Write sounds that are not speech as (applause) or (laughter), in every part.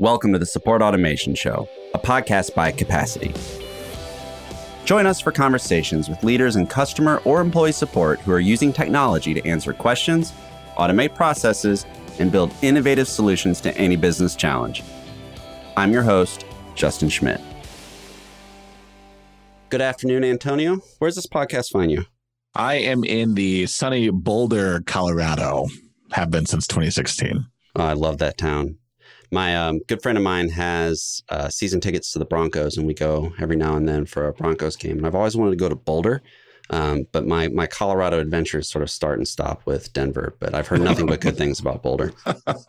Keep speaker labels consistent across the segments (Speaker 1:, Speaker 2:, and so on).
Speaker 1: Welcome to the Support Automation Show, a podcast by Capacity. Join us for conversations with leaders in customer or employee support who are using technology to answer questions, automate processes, and build innovative solutions to any business challenge. I'm your host, Justin Schmidt. Good afternoon, Antonio. Where's this podcast find you?
Speaker 2: I am in the sunny Boulder, Colorado. Have been since 2016.
Speaker 1: Oh, I love that town. My um, good friend of mine has uh, season tickets to the Broncos, and we go every now and then for a Broncos game. And I've always wanted to go to Boulder, um, but my my Colorado adventures sort of start and stop with Denver. But I've heard nothing but good things about Boulder.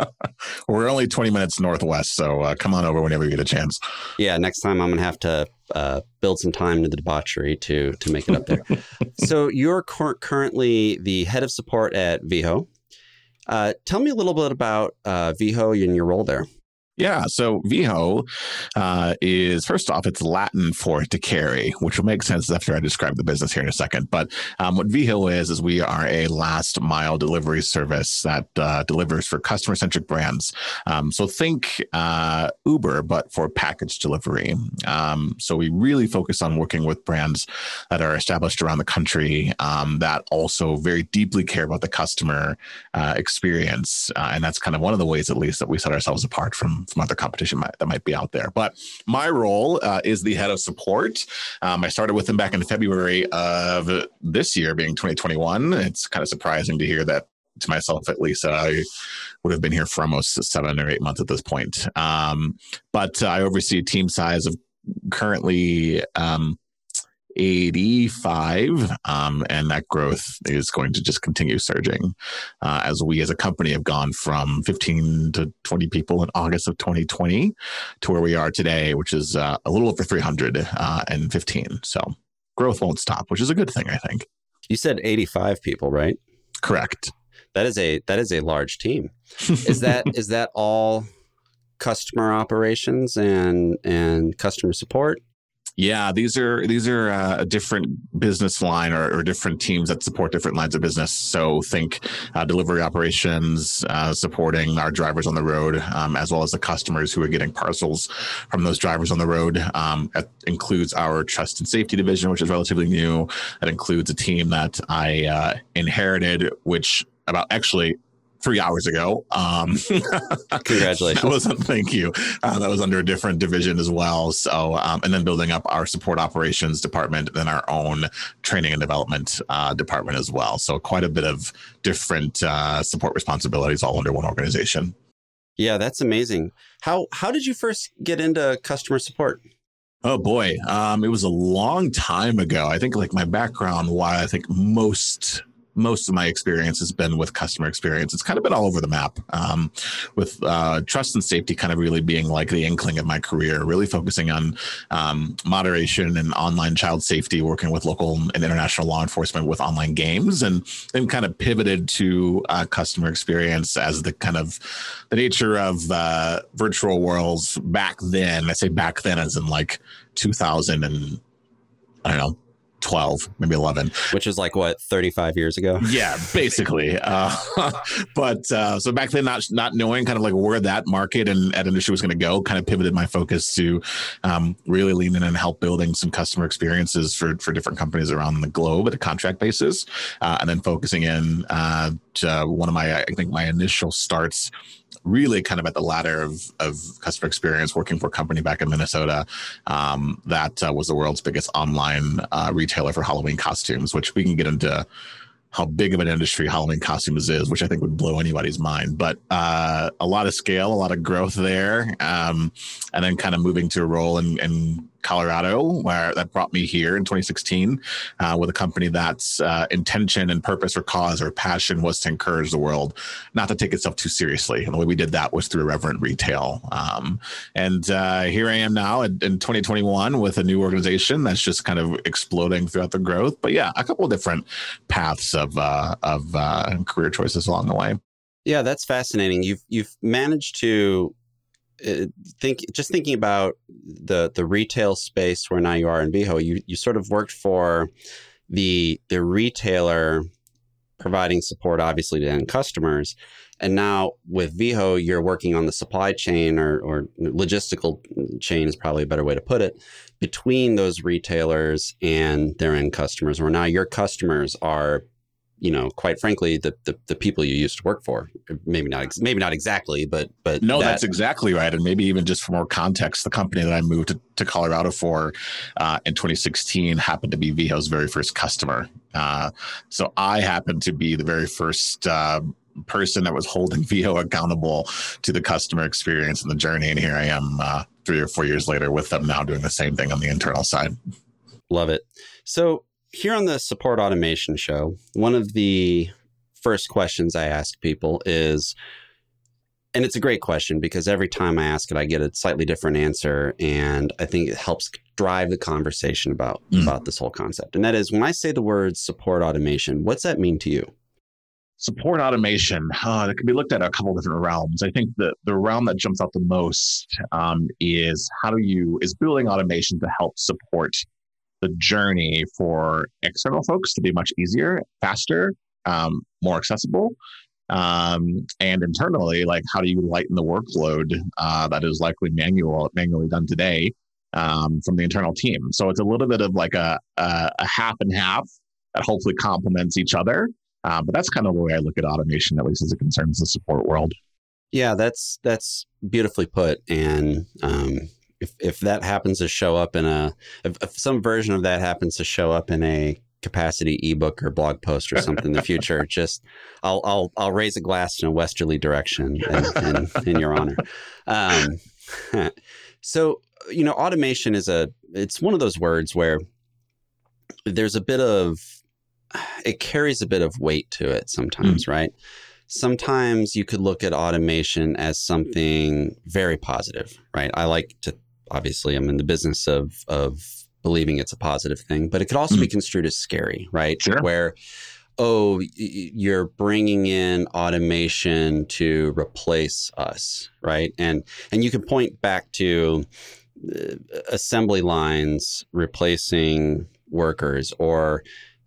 Speaker 1: (laughs)
Speaker 2: We're only 20 minutes northwest, so uh, come on over whenever you get a chance.
Speaker 1: Yeah, next time I'm gonna have to uh, build some time to the debauchery to to make it up there. (laughs) so you're cur- currently the head of support at Veho. Uh, tell me a little bit about uh, Veho and your role there.
Speaker 2: Yeah, so Veho uh, is first off, it's Latin for to carry, which will make sense after I describe the business here in a second. But um, what Veho is is we are a last mile delivery service that uh, delivers for customer centric brands. Um, so think uh, Uber, but for package delivery. Um, so we really focus on working with brands that are established around the country um, that also very deeply care about the customer uh, experience, uh, and that's kind of one of the ways, at least, that we set ourselves apart from from other competition might, that might be out there. But my role uh, is the head of support. Um, I started with them back in February of this year, being 2021. It's kind of surprising to hear that to myself at least i would have been here for almost seven or eight months at this point um, but i oversee a team size of currently um, 85 um, and that growth is going to just continue surging uh, as we as a company have gone from 15 to 20 people in august of 2020 to where we are today which is uh, a little over 300 uh, and 15 so growth won't stop which is a good thing i think.
Speaker 1: You said 85 people right?
Speaker 2: Correct.
Speaker 1: That is a that is a large team. (laughs) Is that is that all customer operations and and customer support
Speaker 2: yeah, these are these are uh, a different business line or, or, different teams that support different lines of business. So think uh, delivery operations, uh, supporting our drivers on the road, um, as well as the customers who are getting parcels from those drivers on the road. Um, that includes our trust and safety division, which is relatively new. That includes a team that I uh, inherited, which about actually three hours ago. Um, (laughs)
Speaker 1: Congratulations. (laughs)
Speaker 2: was, thank you. Uh, that was under a different division as well. So, um, and then building up our support operations department, then our own training and development uh, department as well. So, quite a bit of different uh, support responsibilities all under one organization.
Speaker 1: Yeah, that's amazing. How how did you first get into customer support?
Speaker 2: Oh boy, um, it was a long time ago. I think like my background, why I think most most of my experience has been with customer experience. It's kind of been all over the map, um, with uh, trust and safety kind of really being like the inkling of my career, really focusing on um, moderation and online child safety, working with local and international law enforcement with online games, and then kind of pivoted to uh, customer experience as the kind of the nature of uh, virtual worlds back then. I say back then as in like 2000 and I don't know 12, maybe 11.
Speaker 1: Which is like what, 35 years ago? (laughs)
Speaker 2: Yeah, basically. uh, (laughs) but uh, so back then, not not knowing kind of like where that market and that industry was going to go, kind of pivoted my focus to um, really lean in and help building some customer experiences for, for different companies around the globe at a contract basis. Uh, and then focusing in uh, to one of my, I think my initial starts really kind of at the ladder of, of customer experience working for a company back in Minnesota um, that uh, was the world's biggest online uh, retailer for Halloween costumes, which we can get into how big of an industry Halloween costumes is, which I think would blow anybody's mind. But uh, a lot of scale, a lot of growth there, um, and then kind of moving to a role in Colorado, where that brought me here in 2016 uh, with a company that's uh, intention and purpose or cause or passion was to encourage the world not to take itself too seriously. And the way we did that was through reverent retail. Um, and uh, here I am now in, in, 2021 with a new organization that's just kind of exploding throughout the growth. But yeah, a couple of different paths of uh, of uh, career choices along the way.
Speaker 1: Yeah, that's fascinating. You've you've managed to Uh, think just thinking about the the retail space where now you are in Veho, you you sort of worked for the the retailer providing support obviously to end customers. And now with Veho, you're working on the supply chain or, or logistical chain is probably a better way to put it between those retailers and their end customers, where now your customers are you know, quite frankly, the, the, the people you used to work for. Maybe not, ex- maybe not exactly, but but
Speaker 2: no, that, that's exactly right. And maybe even just for more context, the company that I moved to, to Colorado for uh, in 2016 happened to be Veho's very first customer. Uh, so I happened to be the very first. Uh, person that was holding (laughs) Veho accountable to the customer experience and the journey. And here I am uh, three or four years later with them now doing the same thing on the internal side.
Speaker 1: Love it. So here on the support automation show, one of the first questions I ask people is, and it's a great question because every time I ask it, I get a slightly different answer, and I think it helps drive the conversation about mm. about this whole concept. And that is, when I say the word support automation, what's that mean to you?
Speaker 2: Support automation uh, that can be looked at a couple different realms. I think the the realm that jumps out the most um, is how do you is building automation to help support the journey for external folks to be much easier, faster, um, more accessible. Um, and internally, like how do you lighten the workload uh, that is likely manual, manually done today um, from the internal team? So it's a little bit of like a, a, a half and half that hopefully complements each other. Uh, but that's kind of the way I look at automation, at least as it concerns the support world.
Speaker 1: Yeah, that's that's beautifully put, and um, if if that happens to show up in a if, if some version of that happens to show up in a capacity ebook or blog post or something in the future, (laughs) just I'll I'll I'll raise a glass in a westerly direction in, in, in your honor. Um, (laughs) so you know, automation is a it's one of those words where there's a bit of it carries a bit of weight to it sometimes, mm. right? Sometimes you could look at automation as something very positive, right? I like to obviously I'm in the business of of believing it's a positive thing, but it could also mm. be construed as scary, right?
Speaker 2: Sure.
Speaker 1: Where oh, you're bringing in automation to replace us, right? And and you can point back to uh, assembly lines replacing workers or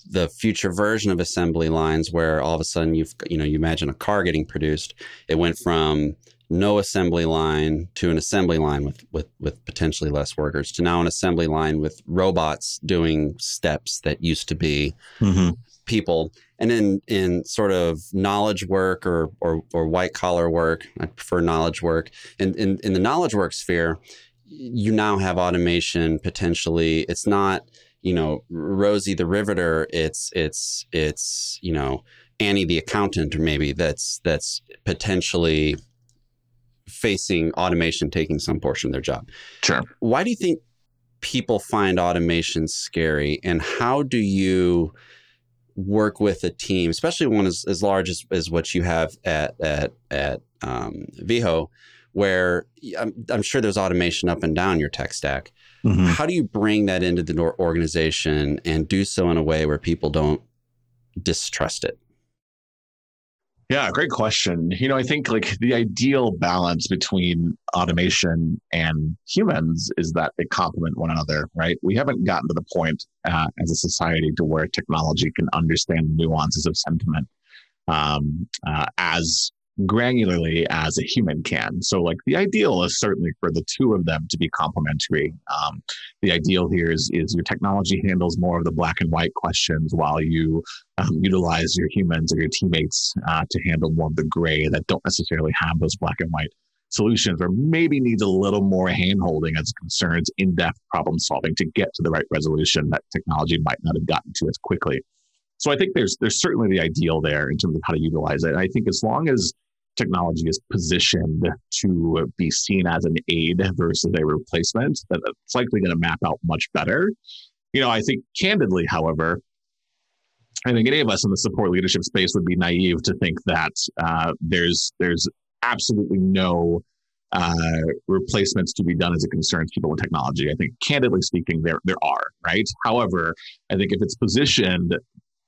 Speaker 1: the future version of assembly lines where all of a sudden you've you know you imagine a car getting produced it went from no assembly line to an assembly line with, with, with potentially less workers to now an assembly line with robots doing steps that used to be mm-hmm. people. And in, in sort of knowledge work or, or, or white collar work, I prefer knowledge work. And in, in the knowledge work sphere, you now have automation potentially. It's not, you know, Rosie the Riveter. It's, it's, it's, you know, Annie the accountant, or maybe that's, that's potentially facing automation taking some portion of their job.
Speaker 2: Sure.
Speaker 1: Why do you think people find automation scary and how do you work with a team, especially one as, as large as, as what you have at at at um, Veho, where I'm, I'm, sure there's automation up and down your tech stack. Mm-hmm. How do you bring that into the organization and do so in a way where people don't distrust it?
Speaker 2: Yeah, great question. You know, I think like the ideal balance between automation and humans is that they complement one another, right? We haven't gotten to the point uh, as a society to where technology can understand nuances of sentiment um, uh, as granularly as a human can. So, like the ideal is certainly for the two of them to be complementary. Um, the ideal here is is your technology handles more of the black and white questions, while you um, utilize your humans or your teammates uh, to handle more of the gray that don't necessarily have those black and white solutions, or maybe needs a little more handholding as concerns in-depth problem solving to get to the right resolution that technology might not have gotten to as quickly. So I think there's there's certainly the ideal there in terms of how to utilize it. I think as long as technology is positioned to be seen as an aid versus a replacement, that it's likely going to map out much better. You know, I think candidly, however, I think any of us in the support leadership space would be naive to think that uh, there's there's absolutely no uh, replacements to be done as it concerns people with technology. I think, candidly speaking, there there are right. However, I think if it's positioned,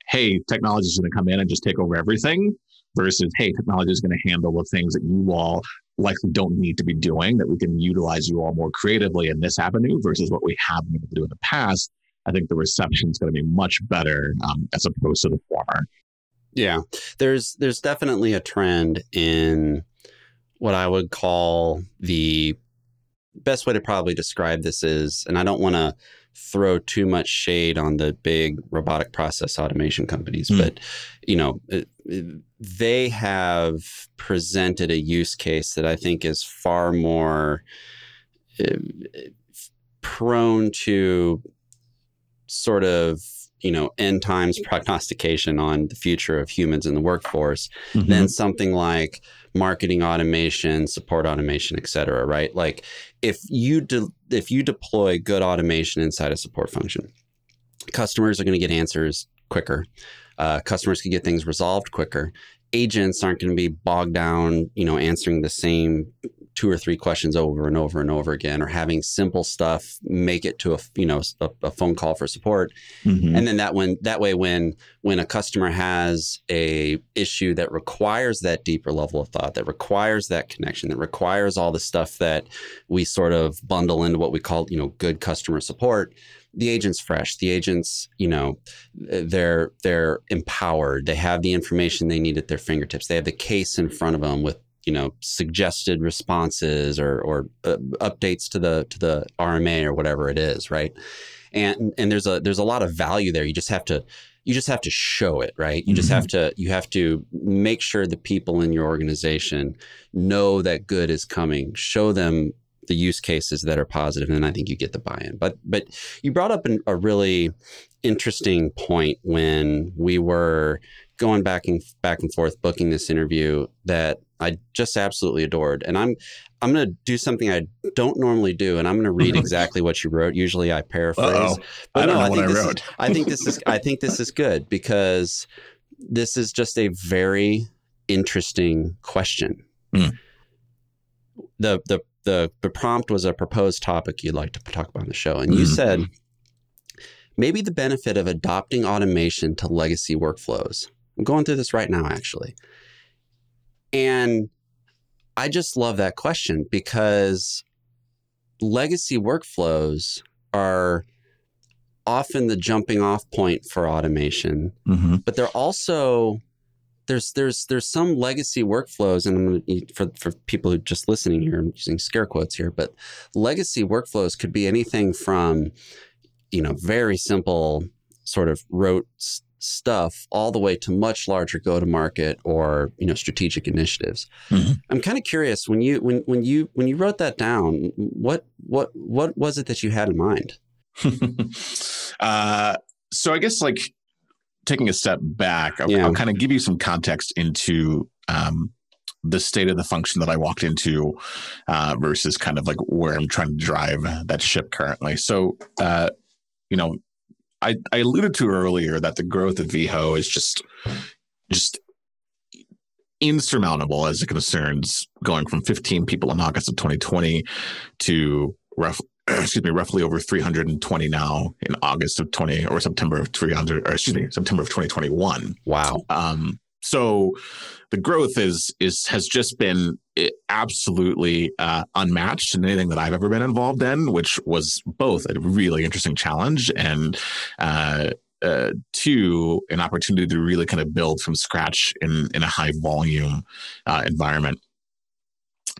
Speaker 2: hey, technology is going to come in and just take over everything, versus, hey, technology is going to handle the things that you all likely don't need to be doing, that we can utilize you all more creatively in this avenue versus what we have been able to do in the past. I think the reception is going to be much better um, as opposed to the former.
Speaker 1: Yeah, there's there's definitely a trend in what I would call the best way to probably describe this is, and I don't want to throw too much shade on the big robotic process automation companies, mm. but you know, they have presented a use case that I think is far more uh, prone to sort of you know end times prognostication on the future of humans in the workforce mm-hmm. than something like marketing automation support automation et cetera right? Like if you de- if you deploy good automation inside a support function customers are going to get answers quicker uh, customers can get things resolved quicker agents aren't going to be bogged down you know answering the same two or three questions over and over and over again or having simple stuff make it to a you know a, a phone call for support mm-hmm. and then that when that way when when a customer has a issue that requires that deeper level of thought that requires that connection that requires all the stuff that we sort of bundle into what we call you know good customer support the agent's fresh the agents you know they're they're empowered they have the information they need at their fingertips they have the case in front of them with you know suggested responses or or uh, updates to the to the RMA or whatever it is, right? And and there's a there's a lot of value there. You just have to you just have to show it, right? You mm-hmm. just have to you have to make sure the people in your organization know that good is coming. Show them the use cases that are positive, and then I think you get the buy-in. But but you brought up an, a really interesting point when we were going back and back and forth booking this interview that I just absolutely adored. And I'm I'm going to do something I don't normally do, and I'm going to read (laughs) exactly what you wrote. Usually, I paraphrase.
Speaker 2: Uh-oh. But I no, I think I
Speaker 1: this is, (laughs) I think this is I think this is good because this is just a very interesting question. Mm. The the the the prompt was a proposed topic you'd like to talk about on the show, and you mm. said maybe the benefit of adopting automation to legacy workflows. I'm going through this right now, actually. And I just love that question because legacy workflows are often the jumping off point for automation, mm-hmm. but they're also there's there's there's some legacy workflows, and I'm gonna, for for people who are just listening here, I'm using scare quotes here, but legacy workflows could be anything from you know very simple sort of rote stuff all the way to much larger go to market or you know strategic initiatives mm-hmm. i'm kind of curious when you when when you when you wrote that down what what what was it that you had in mind (laughs)
Speaker 2: uh, so i guess like taking a step back i'll, yeah. I'll kind of give you some context into um, the state of the function that I walked into uh, versus kind of like where I'm trying to drive that ship currently. So, uh, you know, I, I alluded to earlier that the growth of Veho is just just insurmountable as it concerns going from 15 people in August of 2020 to rough, (clears throat) excuse me, roughly over 320 now in August of 20 or September of 300 or excuse me, September of 2021.
Speaker 1: Wow. Um,
Speaker 2: so the growth is is has just been eh, absolutely uh, unmatched in anything that I've ever been involved in, which was both a really interesting challenge and uh, uh, two an opportunity to really kind of build from scratch in in a high volume uh, environment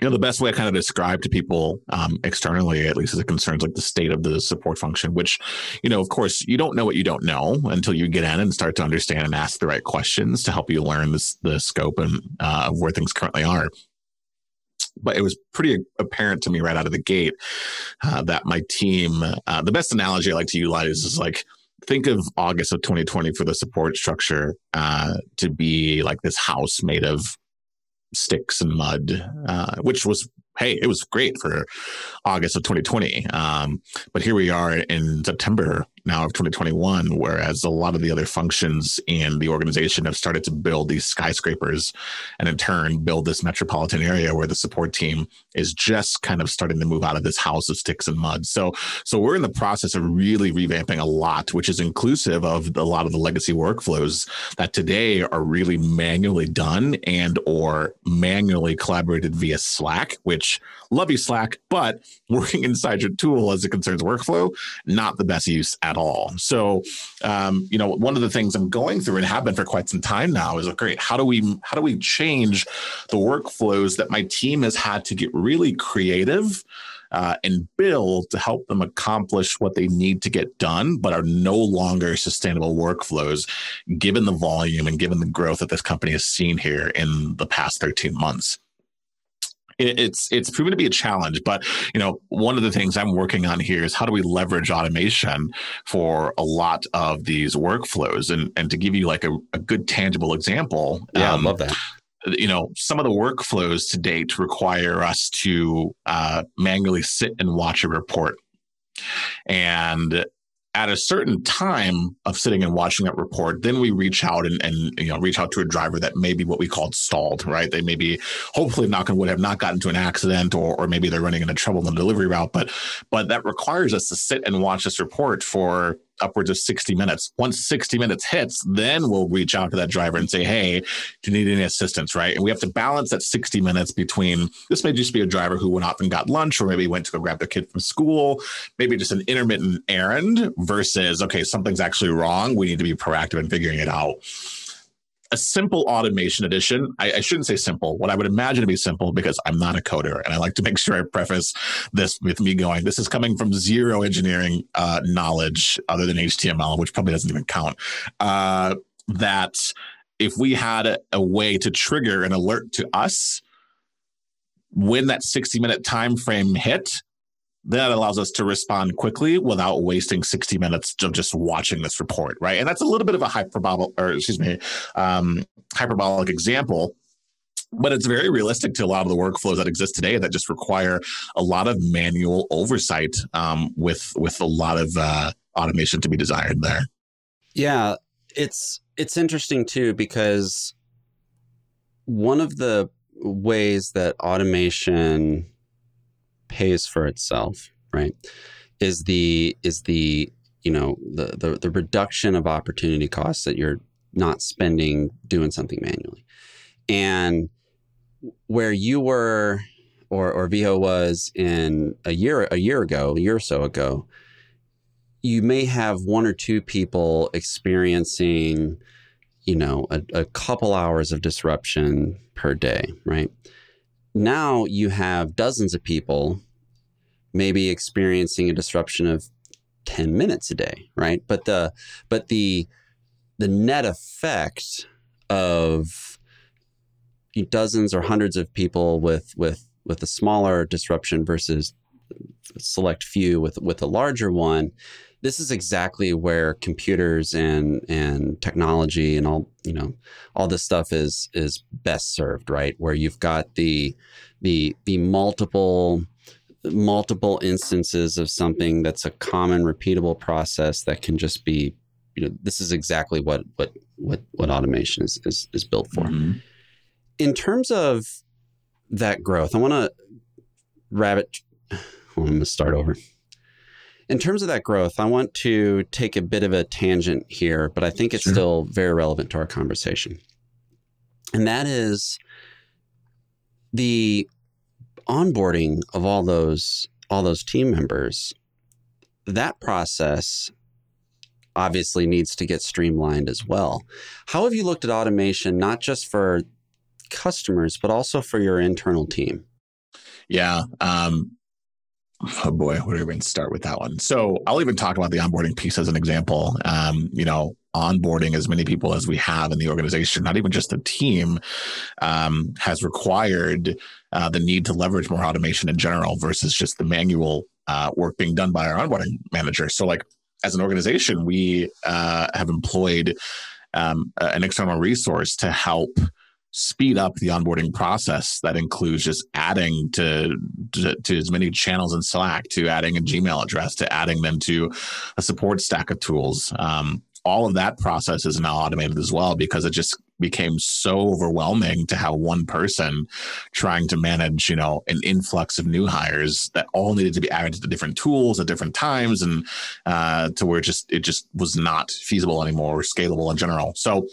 Speaker 2: you know the best way i kind of describe to people um, externally at least as it concerns like the state of the support function which you know of course you don't know what you don't know until you get in and start to understand and ask the right questions to help you learn this, the scope and uh, where things currently are. But it was pretty apparent to me right out of the gate uh, that my team uh, the best analogy i like to utilize is like think of august of 2020 for the support structure uh, to be like this house made of sticks and mud, uh, which was hey, it was great for August of 2020. Um, but here we are in September now of 2021, whereas a lot of the other functions in the organization have started to build these skyscrapers and in turn build this metropolitan area where the support team is just kind of starting to move out of this house of sticks and mud. So, so we're in the process of really revamping a lot, which is inclusive of a lot of the legacy workflows that today are really manually done and or manually collaborated via Slack, which love you Slack, but (laughs) working inside your tool as it concerns workflow, not the best use at at all. So, um, you know, one of the things I'm going through and have been for quite some time now is like, great, how do we how do we change the workflows that my team has had to get really creative uh, and build to help them accomplish what they need to get done, but are no longer sustainable workflows, given the volume and given the growth that this company has seen here in the past 13 months it's it's proven to be a challenge but you know one of the things i'm working on here is how do we leverage automation for a lot of these workflows? And and to give you like a, a good tangible example
Speaker 1: yeah um, i love that.
Speaker 2: you know some of the workflows to date require us to uh, manually sit and watch a report. And at a certain time of sitting and watching that report, then we reach out and, and you know reach out to a driver that may be what we called stalled, right? They maybe hopefully knock on wood have not gotten to an accident or or maybe they're running into trouble in the delivery route, but but that requires us to sit and watch this report for upwards of 60 minutes. Once 60 minutes hits, then we'll reach out to that driver and say, Hey, do you need any assistance? Right. And we have to balance that 60 minutes between this may just be a driver who went off and got lunch, or maybe went to go grab their kid from school, maybe just an intermittent errand versus, okay, something's actually wrong. We need to be proactive in figuring it out a simple automation edition. I, I, shouldn't say simple. What I would imagine to be simple because I'm not a coder, and I like to make (laughs) sure I preface this with me going, "This is coming from zero engineering uh, knowledge other than HTML, which probably doesn't even count." Uh, that if we had a, a way to trigger an alert to us when that 60 minute time frame hit that allows us to respond quickly without wasting 60 minutes of just watching this report, right? And that's a little bit of a hyperbolic, or excuse me, um, hyperbolic example but it's very realistic to a lot of the workflows that exist today that just require a lot of manual oversight um, with with a lot of uh, automation to be desired there.
Speaker 1: Yeah, it's it's interesting too because one of the ways that automation pays for itself, right? Is the is the you know the the, the reduction of opportunity costs that you're not spending doing something manually, and where you were or or Veho was in a year a year ago, a year or so ago, you may have one or two people experiencing, you know, a, a couple hours of disruption per day, right? Now you have dozens of people maybe experiencing a disruption of 10 minutes a day right? But the but the the net effect of dozens or hundreds of people with with with a smaller disruption versus select few with with a larger one this is exactly where computers and and technology and all you know all this stuff is is best served right? Where you've got the the the multiple multiple instances of something that's a common repeatable process that can just be you know this is exactly what what what what automation is is, is built for. Mm-hmm. in terms of that growth i want to rabbit (sighs) i'm going to start over in terms of that growth, I want to take a bit of a tangent here, but I think it's sure. still very relevant to our conversation. And that is the onboarding of all those all those team members. That process obviously needs to get streamlined as well. How have you looked at automation not just for customers but also for your internal team?
Speaker 2: Yeah, um, oh boy, where do we even start with that one? So I'll even talk about the onboarding piece as an example. Um, you know, onboarding as many people as we have in the organization, not even just the team, um, has required uh, the need to leverage more automation in general versus just the manual uh, work being done by our onboarding manager. So, like as an organization, we uh, have employed um, an external resource to help speed up the onboarding process that includes just adding to, to, to as many channels in slack to adding a gmail address to adding them to a support stack of tools. Um, all of that process is now automated as well because it just became so overwhelming to have one person trying to manage you know an influx of new hires that all needed to be added to different tools at different times and uh, to where just it just was not feasible anymore or scalable in general. So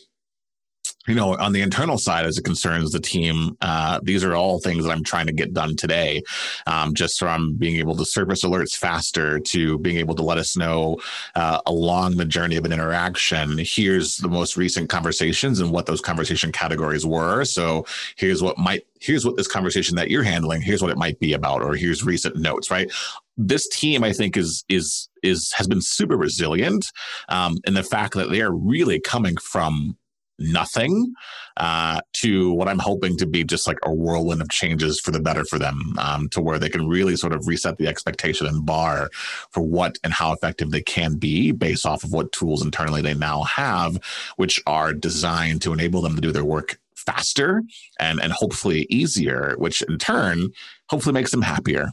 Speaker 2: you know, on the internal side, as it concerns the team, uh, these are all things that I'm trying to get done today. Um, just from being able to surface alerts faster to being able to let us know uh, along the journey of an interaction. Here's the most recent conversations and what those conversation categories were. So here's what might here's what this conversation that you're handling. Here's what it might be about, or here's recent notes. Right. This team, I think, is is is has been super resilient um, in the fact that they are really coming from nothing uh, to what I'm hoping to be just like a whirlwind of changes for the better for them, um, to where they can really sort of reset the expectation and bar for what and how effective they can be based off of what tools internally they now have, which are designed to enable them to do their work faster and and hopefully easier, which in turn hopefully makes them happier.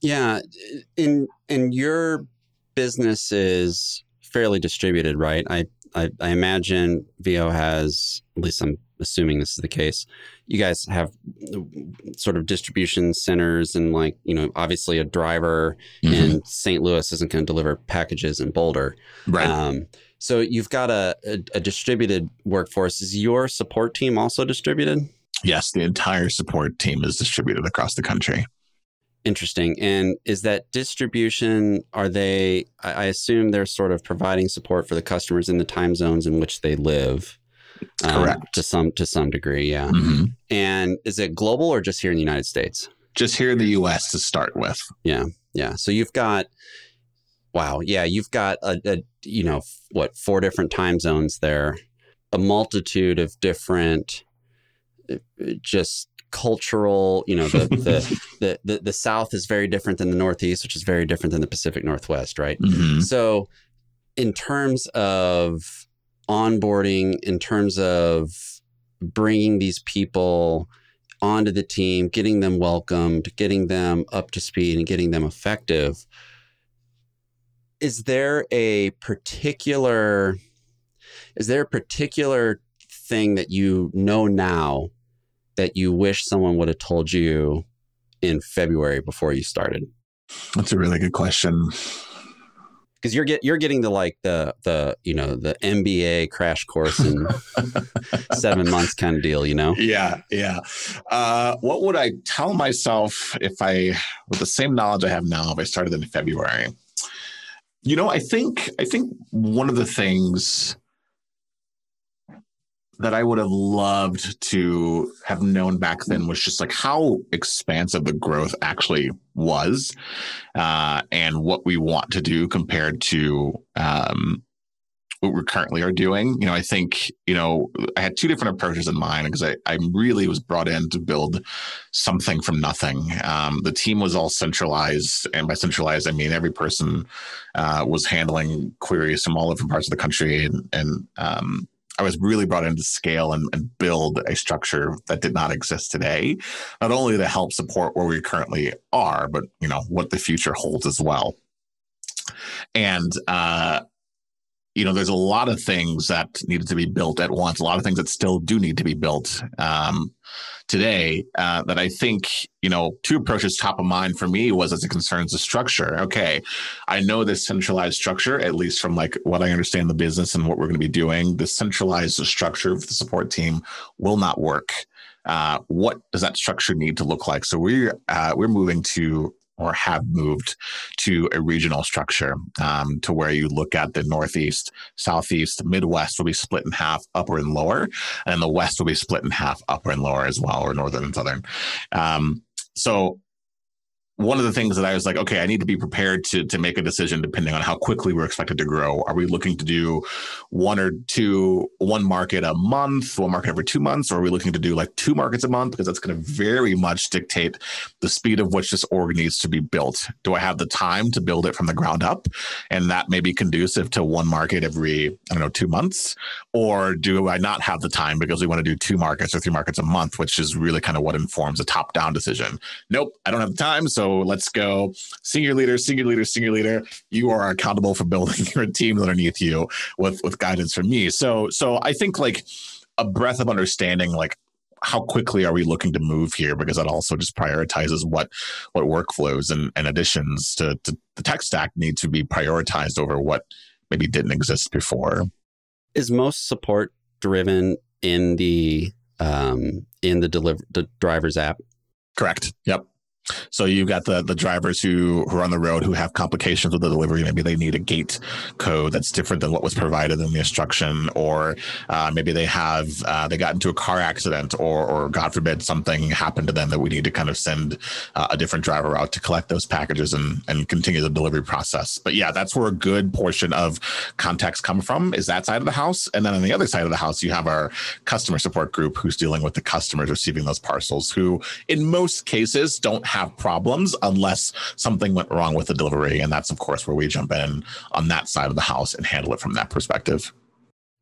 Speaker 1: Yeah, in in your business is fairly distributed, right? I I, I imagine Veho has, at least I'm assuming this is the case. You guys have sort of distribution centers, and like you know, obviously a driver mm-hmm. in St. Louis isn't going to deliver packages in Boulder,
Speaker 2: right? Um,
Speaker 1: so you've got a, a, a distributed workforce. Is your support team also distributed?
Speaker 2: Yes, the entire support team is distributed across the country.
Speaker 1: Interesting. And is that distribution, are they, I assume they're sort of providing support for the customers in the time zones in which they live.
Speaker 2: Um, Correct.
Speaker 1: To some, to some degree. Yeah. Mm-hmm. And is it global or just here in the United States?
Speaker 2: Just here in the US to start with.
Speaker 1: Yeah. Yeah. So you've got, wow. Yeah. You've got a, a you know, what, four different time zones there, a multitude of different, uh, just cultural you know the, the, (laughs) the, the, the south is very different than the northeast which is very different than the pacific northwest right mm-hmm. so in terms of onboarding in terms of bringing these people onto the team getting them welcomed getting them up to speed and getting them effective is there a particular is there a particular thing that you know now that you wish someone would have told you in February before you started?
Speaker 2: That's a really good question.
Speaker 1: Because you're get you're getting the like the the you know the MBA crash course in (laughs) seven months kind of deal, you know?
Speaker 2: Yeah, yeah. Uh, what would I tell myself if I, with the same knowledge I have now, if I started in February? You know, I think I think one of the things that I would have loved to have known back then was just like how expansive the growth actually was, uh, and what we want to do compared to um, what we currently are doing. You know, I think you know I had two different approaches in mind because I, I really was brought in to build something from nothing. Um, the team was all centralized, and by centralized I mean every person uh, was handling queries from all different parts of the country, and, and um, I was really brought in to scale and, and, build a structure that did not exist today, not only to help support where we currently are, but you know what the future holds as well. And uh, you know, there's a lot of things that needed to be built at once, a lot of things that still do need to be built um, today. Uh, that I think, you know, two approaches top of mind for me was as it concerns the structure. Okay, I know this centralized structure, at least from like what I understand the business and what we're going to be doing. The centralized structure of the support team will not work. Uh, what does that structure need to look like? So we're uh, we're moving to or have moved to a regional structure um, to where you look at the Northeast, Southeast, Midwest will be split in half, upper and lower, and the West will be split in half, upper and lower as well, or Northern and Southern. Um, so one of the things that I was like, okay, I need to be prepared to to make a decision depending on how quickly we're expected to grow. Are we looking to do one or two, one market a month, one market every two months, or are we looking to do like two markets a month? Because that's going to very much dictate the speed of which this org needs to be built. Do I have the time to build it from the ground up, and that may be conducive to one market every I don't know two months, or do I not have the time because we want to do two markets or three markets a month, which is really kind of what informs a top down decision. Nope, I don't have the time, so so let's go senior leader, senior leader, senior leader. You are accountable for building (laughs) your team underneath you with with guidance from me. So so I think like a breath of understanding like how quickly are we looking to move here because that also just prioritizes what what workflows and, and additions to, to the tech stack need to be prioritized over what maybe didn't exist before
Speaker 1: is most support driven in the um, in the deliver the driver's app.
Speaker 2: Correct. Yep. So you've got the the drivers who who are on the road who have complications with the delivery. Maybe they need a gate code that's different than what was provided in the instruction, or uh, maybe they have uh, they got into a car accident, or or God forbid something happened to them that we need to kind of send uh, a different driver out to collect those packages and and continue the delivery process. But yeah, that's where a good portion of context come from is that side of the house, and then on the other side of the house you have our customer support group who's dealing with the customers receiving those parcels, who in most cases don't have problems unless something went wrong with the delivery. And that's, of course, where we jump in on that side of the house and handle it from that perspective.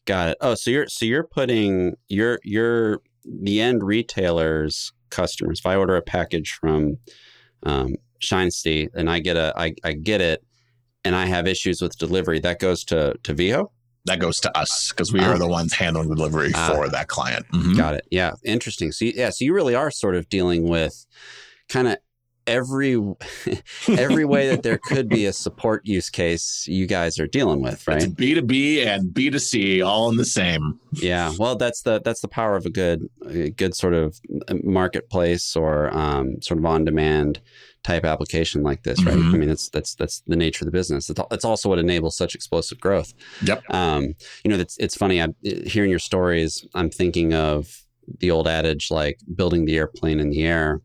Speaker 1: Got it. Oh, so you're so you're putting your your the end retailers customers. If I order a package from um, ShineSty and I get a I, I get it and I have issues with delivery, that goes to to Veho.
Speaker 2: That goes to us because we are the ones handling the delivery uh, for that client.
Speaker 1: Mm-hmm. Got it. Yeah, interesting. So yeah, so you really are sort of dealing with kind of every (laughs) every way that there could be a support use case you guys are dealing with right?
Speaker 2: It's b2b and b2c all in the same.
Speaker 1: Yeah well that's the that's the power of a good a good sort of uh, marketplace or um, sort of on demand type application like this right? Mm-hmm. i mean that's that's that's the nature of the business. It's, also what enables such explosive growth.
Speaker 2: Yep.
Speaker 1: Um, you know it's, it's funny i'm hearing your stories i'm thinking of the old adage like building the airplane in the air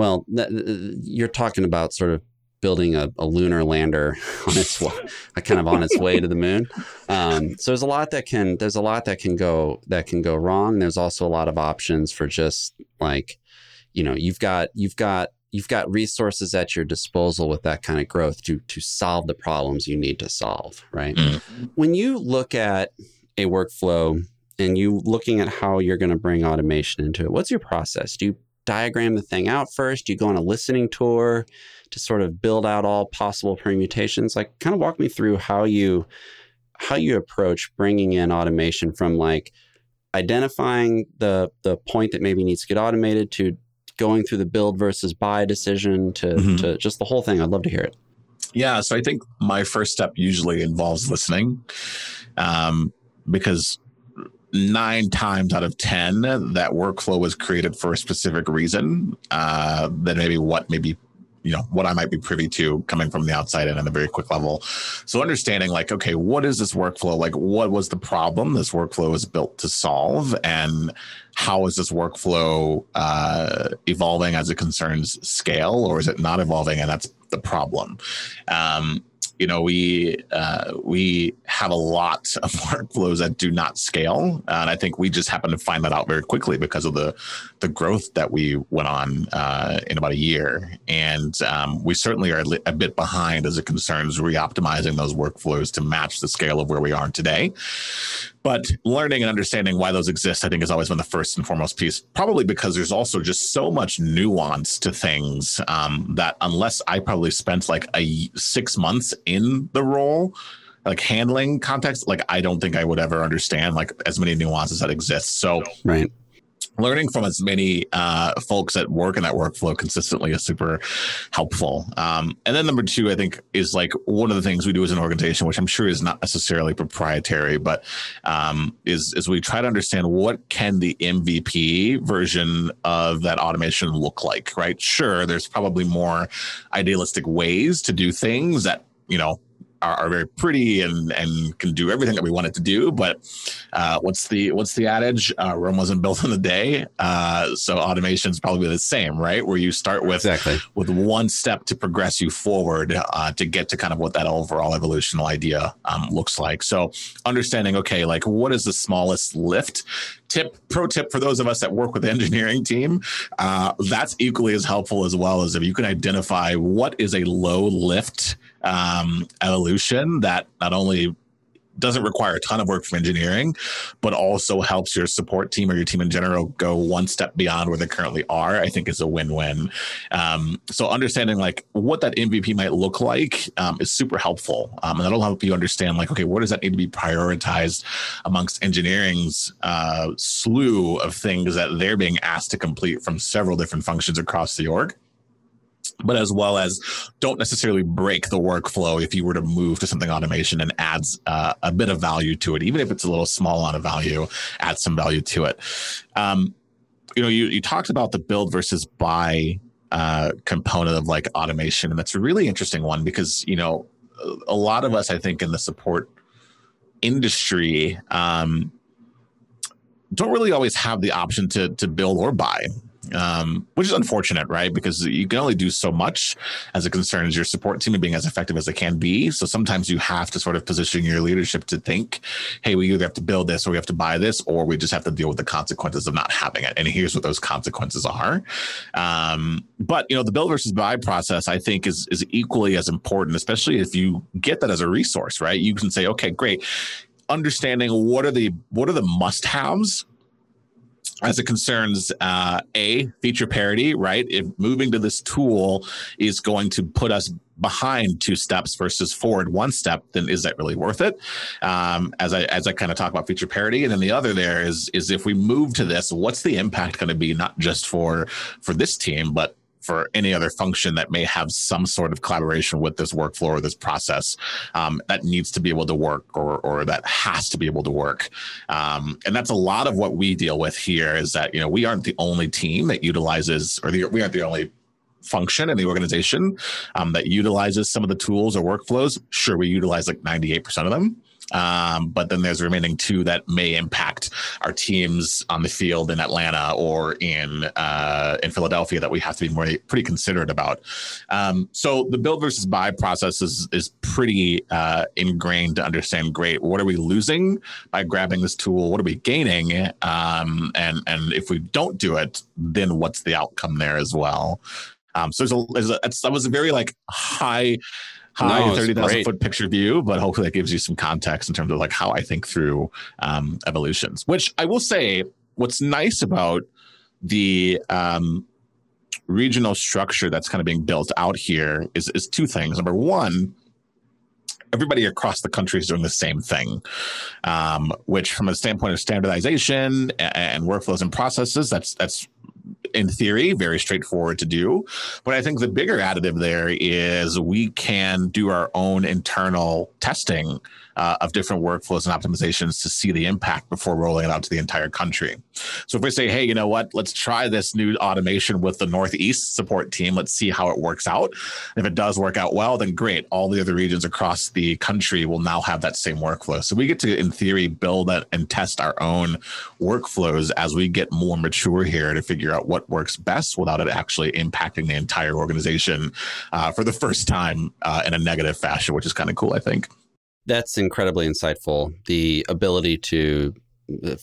Speaker 1: well, you're talking about sort of building a, a lunar lander (laughs) on its kind of on its way to the moon. Um, so there's a lot that can there's a lot that can go that can go wrong. There's also a lot of options for just like, you know, you've got you've got you've got resources at your disposal with that kind of growth to to solve the problems you need to solve. Right. Mm-hmm. When you look at a workflow and you looking at how you're going to bring automation into it, what's your process? Do you diagram the thing out first? You go on a listening tour to sort of build out all possible permutations? Like, kind of walk me through how you how you approach bringing in automation from like identifying the the point that maybe needs to get automated to going through the build versus buy decision to, mm-hmm. to just the whole thing. I'd love to hear it.
Speaker 2: Yeah, so I think my first step usually involves listening, um, because nine times out of 10, that workflow was created for a specific reason uh, than maybe what maybe you know what i might be privy to coming from the outside and at a very quick level. So understanding like okay what is this workflow? Like what was the problem this workflow is built to solve? And how is this workflow uh, evolving as it concerns scale or is it not evolving and that's the problem? Um, you know we uh, we have a lot of (laughs) workflows that do not scale and i think we just happen to find that out very quickly because of the the growth that we went on uh, in about a year. And um, we certainly are a bit behind as it concerns re-optimizing those workflows to match the scale of where we are today but learning and understanding why those exist, I think, has always been the first and foremost piece. Probably because there's also just so much nuance to things um, that unless I probably spent like a six months in the role, like handling context, like I don't think I would ever understand like as many nuances that exist. So
Speaker 1: right
Speaker 2: learning from as many uh, folks that work in that workflow consistently is super helpful. Um, and then number two, I think, is like one of the things we do as an organization, which I'm sure is not necessarily proprietary, but um, is is we try to understand what can the MVP version of that automation look like. Right? Sure, there's probably more idealistic ways to do things that you know are, are, very pretty and and can do everything that we want it to do. But uh, what's the what's the adage? Uh, Rome wasn't (laughs) built in a day. Uh, so automation is probably the same, right? Where you start with
Speaker 1: exactly.
Speaker 2: with one step to progress you forward uh, to get to kind of what that overall evolutional idea um, looks like. So understanding, okay, like what is the smallest lift? Tip pro tip for those of us that work with the engineering team, uh, that's equally as helpful as well as if you can identify what is a low lift um, evolution that not only doesn't require a ton of work from engineering, but also helps your support team or your team in general go one step beyond where they currently are, I think is a win-win. Um, so understanding like what that MVP might look like um, is super helpful. Um, and that'll help you understand like, okay, where does that need to be prioritized amongst engineering's uh, slew of things that they're being asked to complete from several different functions across the org. But as well as don't necessarily break the workflow if you were to move to something automation and adds uh, a bit of value to it, even if it's a little small amount of value, add some value to it. Um, you know, you, you talked about the build versus buy uh, component of like automation, and that's a really interesting one because you know a lot of us, I think, in the support industry. Um, don't really always have the option to to build or buy um, which is unfortunate, right? Because you can only do so much as it concerns your support team and being as effective as it can be. So sometimes you have to sort of position your leadership to think, hey, we either have to build this or we have to buy this, or we just have to deal with the consequences of not having it. And here's what those consequences are. Um, but you know, the build versus buy process, I think, is is equally as important, especially if you get that as a resource, right? You can say, okay, great understanding what are the what are the must haves as it concerns uh, a feature parity, right? If moving to this tool is going to put us behind two steps versus forward one step, then is that really worth it? Um, as I as I kind of talk about feature parity, and then the other there is is if we move to this, what's the impact going to be not just for for this team, but for any other function that may have some sort of collaboration with this workflow or this process um, that needs to be able to work or, or that has to be able to work. Um, and that's a lot of what we deal with here is that, you know, we aren't the only team that utilizes, or the, we aren't the only function in the organization um, that utilizes some of the tools or workflows. Sure, we utilize like 98% of them. Um, but then there's remaining two that may impact our teams on the field in Atlanta or in uh, in Philadelphia that we have to be more pretty considerate about. Um, so the build versus buy process is is pretty uh, ingrained to understand. Great, what are we losing by grabbing this tool? What are we gaining? Um, and and if we don't do it, then what's the outcome there as well? Um, so there's a, there's a that was a very like high high no, 30,000 foot picture view, but hopefully that gives you some context in terms of like how I think through um, evolutions, which I will say what's nice about the um, regional structure that's kind of being built out here is, is two things. Number one, everybody across the country is doing the same thing, um, which from a standpoint of standardization and, and workflows and processes, that's that's in theory, very straightforward to do. But I think the bigger additive there is we can do our own internal testing uh, of different workflows and optimizations to see the impact before rolling it out to the entire country. So if we say, hey, you know what, let's try this new automation with the Northeast support team, let's see how it works out. If it does work out well, then great. All the other regions across the country will now have that same workflow. So we get to, in theory, build that and test our own workflows as we get more mature here to figure out what works best without it actually impacting the entire organization uh, for the first time uh, in a negative fashion, which is kind of cool, I think.
Speaker 1: That's incredibly insightful. The ability to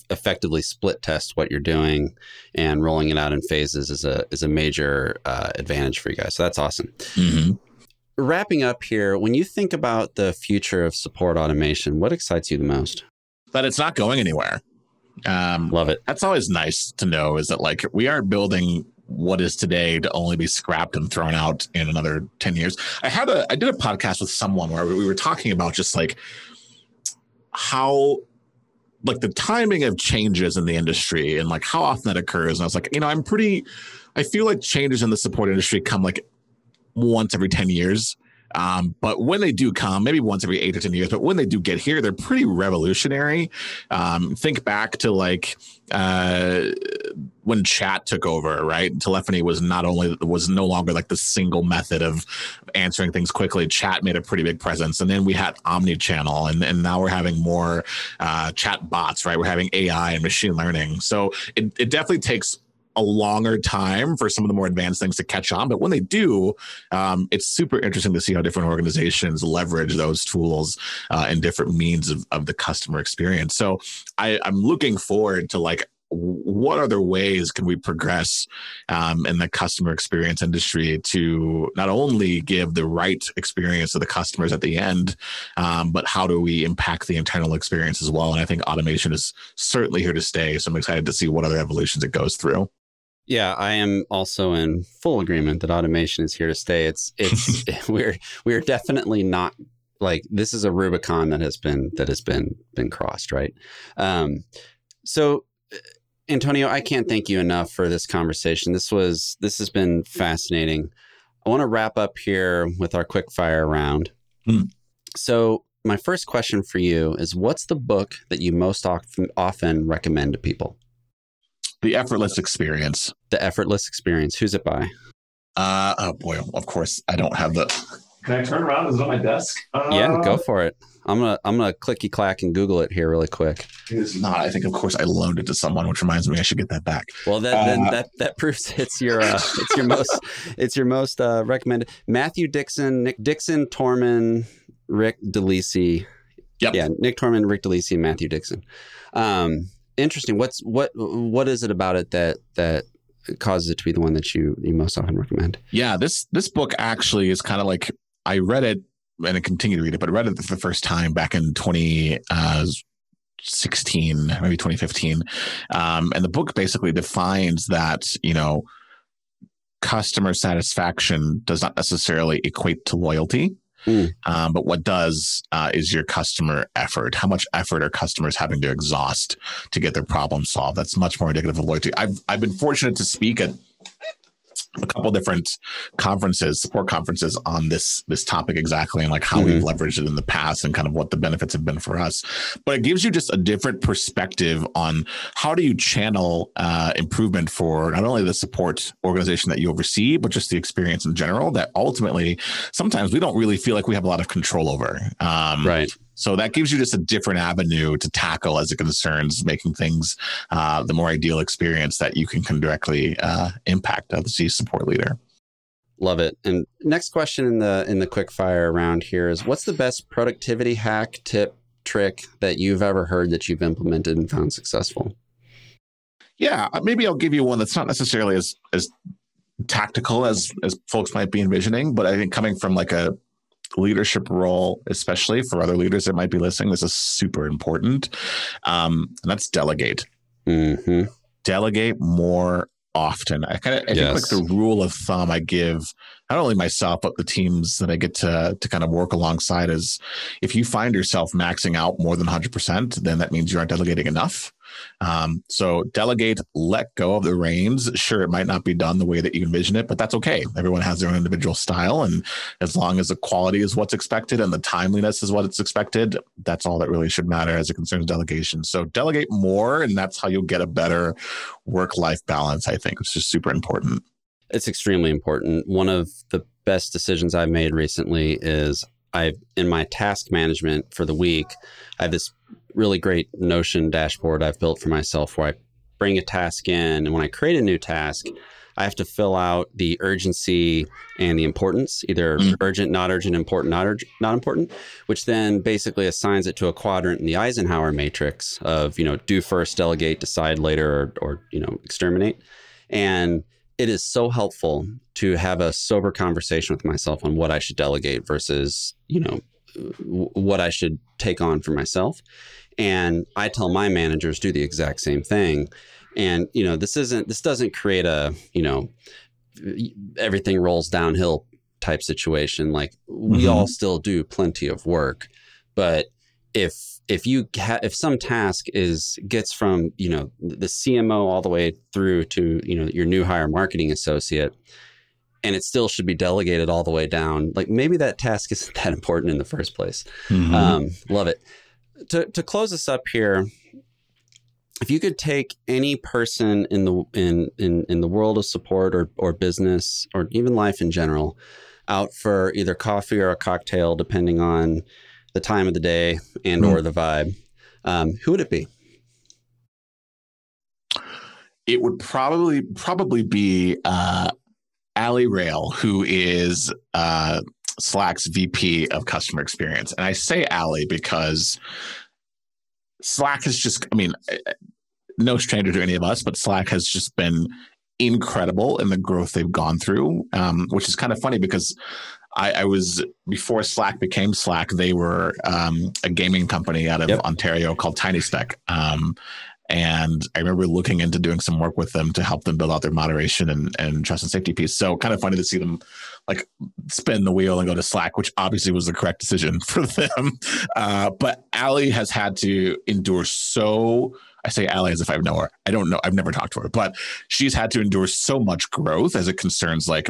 Speaker 1: effectively split test what you're doing and rolling it out in phases is a is a major uh, advantage for you guys. So that's awesome. Mm-hmm. Wrapping up here, when you think about the future of support automation, what excites you the most?
Speaker 2: That it's not going anywhere.
Speaker 1: Um, Love it.
Speaker 2: That's always nice to know. Is that like we aren't building what is today to only be scrapped and thrown out in another 10 years. I had a I did a podcast with someone where we were talking about just like how like the timing of changes in the industry and like how often that occurs. And I was like, you know, I'm pretty I feel like changes in the support industry come like once every 10 years. Um, but when they do come, maybe once every eight or 10 years, but when they do get here, they're pretty revolutionary. Um, think back to like uh, when chat took over, right? Telephony was not only, was no longer like the single method of answering things quickly. Chat made a pretty big presence. And then we had omni-channel and, and now we're having more uh, chat bots, right? We're having AI and machine learning. So it, it definitely takes a longer time for some of the more advanced things to catch on. But when they do, um, it's super interesting to see how different organizations leverage those tools uh, and different means of, of the customer experience. So I, I'm looking forward to like what other ways can we progress um, in the customer experience industry to not only give the right experience to the customers at the end, um, but how do we impact the internal experience as well? And I think automation is certainly here to stay. So I'm excited to see what other evolutions it goes through.
Speaker 1: Yeah, I am also in full agreement that automation is here to stay. It's it's (laughs) (laughs) we're we're definitely not like this is a Rubicon that has been that has been been crossed, right? Um, so uh, Antonio, I can't thank you enough for this conversation. This was this has been fascinating. I want to wrap up here with our quick fire round.
Speaker 2: Hmm.
Speaker 1: So, my first question for you is what's the book that you most often, often recommend to people?
Speaker 2: The effortless experience.
Speaker 1: The effortless experience. Who's it by?
Speaker 2: Uh, oh boy, of course I don't have the. Can I turn around? Is it on my desk? Uh,
Speaker 1: yeah, go for it. I'm gonna I'm gonna clicky clack and Google it here really quick.
Speaker 2: It is not. I think, of course, I loaned it to someone, which reminds me I should get that back.
Speaker 1: Well, that then
Speaker 2: Uh,
Speaker 1: that that proves (laughs) it's your uh, it's your most it's your most uh, recommended. Matthew Dixon, Nick Dixon, Toman, Rick DeLisi.
Speaker 2: Yep.
Speaker 1: Yeah, Nick Toman, Rick DeLisi, and Matthew Dixon. Um, interesting. What's what what is it about it that that causes it to be the one that you you most often recommend?
Speaker 2: Yeah, this this book actually is kind of like I read it and I continue to read it, but I read it for the first time back in 2016, maybe 2015. Um, and the book basically defines that, you know, customer satisfaction does not necessarily equate to loyalty.
Speaker 1: Mm.
Speaker 2: Um, but what does uh, is your customer effort. How much effort are customers having to exhaust to get their problem solved? That's much more indicative of loyalty. I've I've been fortunate to speak at a couple different conferences, support conferences on this this topic exactly, and like how we've leveraged it in the past, and kind of what the benefits have been for us. But it gives you just a different perspective on how do you channel uh, improvement for not only the support organization that you oversee, but just the experience in general. That ultimately, sometimes we don't really feel like we have a lot of control over. Um,
Speaker 1: Right.
Speaker 2: So that gives you just a different avenue to tackle as it concerns making things uh, the more ideal experience that you can, can directly uh, impact as the support leader.
Speaker 1: Love it. And next question in the in the quick fire round here is what's the best productivity hack, tip, trick that you've ever heard that you've implemented and found successful?
Speaker 2: Yeah, uh, maybe I'll give you one that's not necessarily as as tactical as as folks might be envisioning, but I think coming from like a leadership role, especially for other leaders that might be listening, this is super important. Um, and that's delegate.
Speaker 1: hmm
Speaker 2: delegate more often. I kind of I
Speaker 1: Yes.
Speaker 2: think like the rule of thumb I give not only myself but the teams that I get to to kind of work alongside is if you find yourself maxing out more than 100%, then that means you aren't delegating enough. Um, so delegate, let go of the reins. Sure, it might not be done the way that you envision it, but that's okay. Everyone has their own individual style, and as long as the quality is what's expected and the timeliness is what it's expected, that's all that really should matter as it concerns delegation. So delegate more, and that's how you'll get a better work-life balance. I think, which is super important.
Speaker 1: It's extremely important. One of the best decisions I've made recently is I in my task management for the week, I have this really great Notion dashboard I've built for myself where I bring a task in and when I create a new task, I have to fill out the urgency and the importance, either
Speaker 2: Mm.
Speaker 1: urgent, not urgent, important, not urgent, not important, which then basically assigns it to a quadrant in the Eisenhower matrix of, you know, do first, delegate, decide later, or, or you know, exterminate. And it is so helpful to have a sober conversation with myself on what I should delegate versus, you know, w- what I should take on for myself. And I tell my managers do the exact same thing. And, you know, this isn't, this doesn't create a, you know, everything rolls downhill type situation. Like we
Speaker 2: Mhm.
Speaker 1: all still do plenty of work, but if if you ha- if some task is gets from you know the CMO all the way through to you know your new hire marketing associate, and it still should be delegated all the way down, like maybe that task isn't that important in the first place. Um, love it. To to close this up here, if you could take any person in the in in in the world of support or or business or even life in general, out for either coffee or a cocktail, depending on the time of the day and or the vibe, um, who would it be?
Speaker 2: it would probably probably be uh, Ali Rayl, who is uh, Slack's VP of customer experience. And I say Ali because Slack has just, I mean, no stranger to any of us, but Slack has just been incredible in the growth they've gone through, um, which is kind of funny because I, I, was before Slack became Slack. They were um, a gaming company out of
Speaker 1: Yep.
Speaker 2: Ontario called Tiny Speck, um, and I remember looking into doing some work with them to help them build out their moderation and, and trust and safety piece. So kind of funny to see them like spin the wheel and go to Slack, which obviously was the correct decision (laughs) for them. Uh, but Ali has had to endure so. I say Ali as if I know her. I don't know. I've never talked to her, but she's had to endure so much growth as it concerns like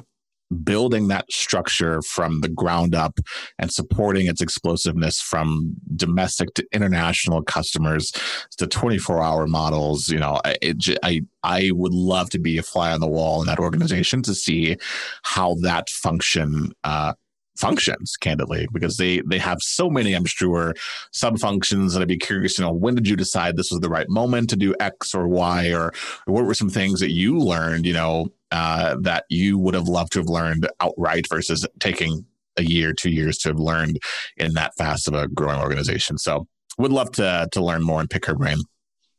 Speaker 2: building that structure from the ground up and supporting its explosiveness from domestic to international customers to 24 hour models you know it, i i would love to be a fly on the wall in that organization to see how that function uh, functions candidly because they they have so many i'm sure sub functions and i'd be curious you know when did you decide this was the right moment to do x or y or, or what were some things that you learned you know uh, that you would have loved to have learned outright versus taking a year two years to have learned in that fast of a growing organization so would love to to learn more and pick her brain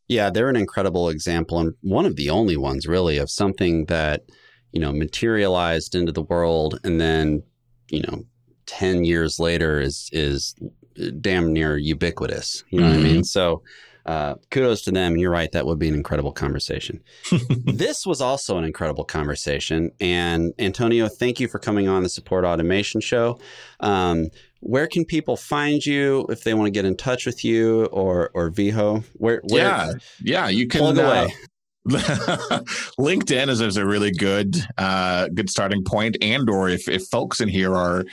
Speaker 1: yeah they're an incredible example and one of the only ones really of something that you know materialized into the world and then you know, 10 years later is is damn near ubiquitous. You know mm-hmm. what I mean? Mm-hmm. So uh, kudos to them. You're right. That would be an incredible conversation. (laughs) this was also an incredible conversation. And Antonio, thank you for coming on the Support Automation Show. Um, where can people find you if they want to get in touch with you or or Veho? Where, where
Speaker 2: yeah, yeah, you can plug uh. (laughs) LinkedIn is, is a really good uh, good starting point, and or if, if folks in here are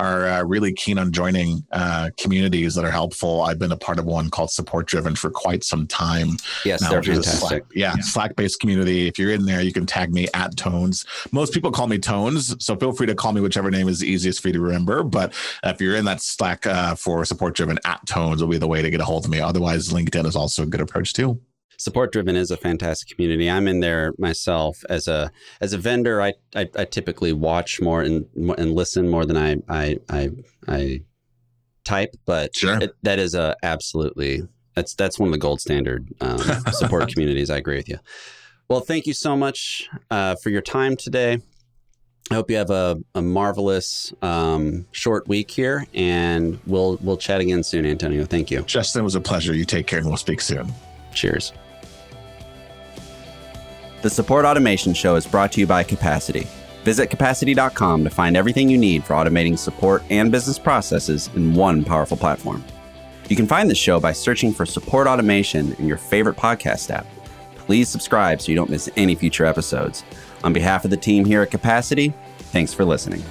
Speaker 2: are uh, really keen on joining uh, communities that are helpful, I've been a part of one called Support Driven for quite some time.
Speaker 1: Yes, now, they're fantastic.
Speaker 2: Slack, yeah, yeah. Slack based community. If you're in there, you can tag me at Tones. Most people call me Tones, so feel free to call me whichever name is easiest for you to remember. But if you're in that Slack uh, for Support Driven, at Tones will be the way to get a hold of me. Otherwise, LinkedIn is also a good approach too
Speaker 1: support driven is a fantastic community. I'm in there myself as a as a vendor. I I, I typically watch more and and listen more than I I I, I type, but
Speaker 2: sure.
Speaker 1: it, that is a absolutely that's that's one of the gold standard um, (laughs) support communities. I agree with you. Well, thank you so much uh, for your time today. I hope you have a, a marvelous um, short week here, and we'll we'll chat again soon, Antonio. Thank you,
Speaker 2: Justin. It was a pleasure. You take care, and we'll speak soon.
Speaker 1: Cheers. The Support Automation Show is brought to you by Capacity. Visit capacity.com to find everything you need for automating support and business processes in one powerful platform. You can find the show by searching for Support Automation in your favorite podcast app. Please subscribe so you don't miss any future episodes. On behalf of the team here at Capacity, thanks for listening.